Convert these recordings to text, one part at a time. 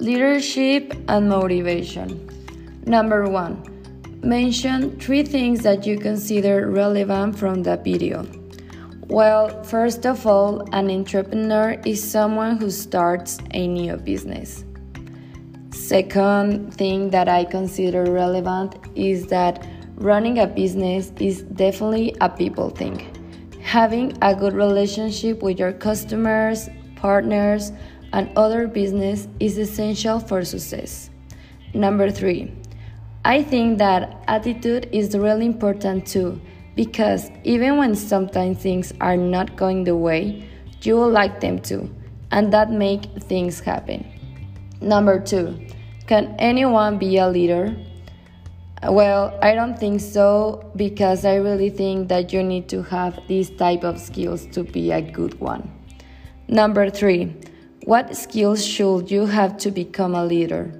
leadership and motivation. Number one, mention three things that you consider relevant from the video. Well, first of all, an entrepreneur is someone who starts a new business. Second thing that I consider relevant is that running a business is definitely a people thing. Having a good relationship with your customers, partners, and other business is essential for success. Number three, I think that attitude is really important too because even when sometimes things are not going the way, you will like them to, and that make things happen. Number two, can anyone be a leader? Well, I don't think so because I really think that you need to have these type of skills to be a good one. Number 3. What skills should you have to become a leader?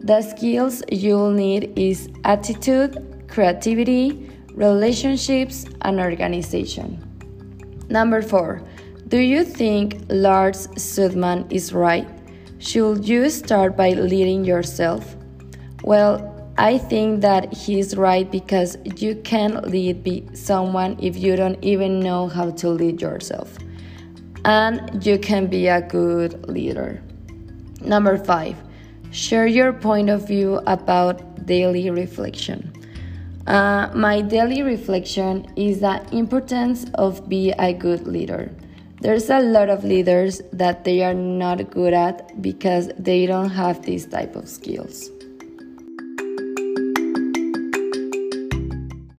The skills you'll need is attitude, creativity, relationships, and organization. Number 4. Do you think Lars Sudmann is right? Should you start by leading yourself? Well, I think that he's right because you can't lead someone if you don't even know how to lead yourself. And you can be a good leader. Number five, share your point of view about daily reflection. Uh, my daily reflection is the importance of be a good leader. There's a lot of leaders that they are not good at because they don't have these type of skills.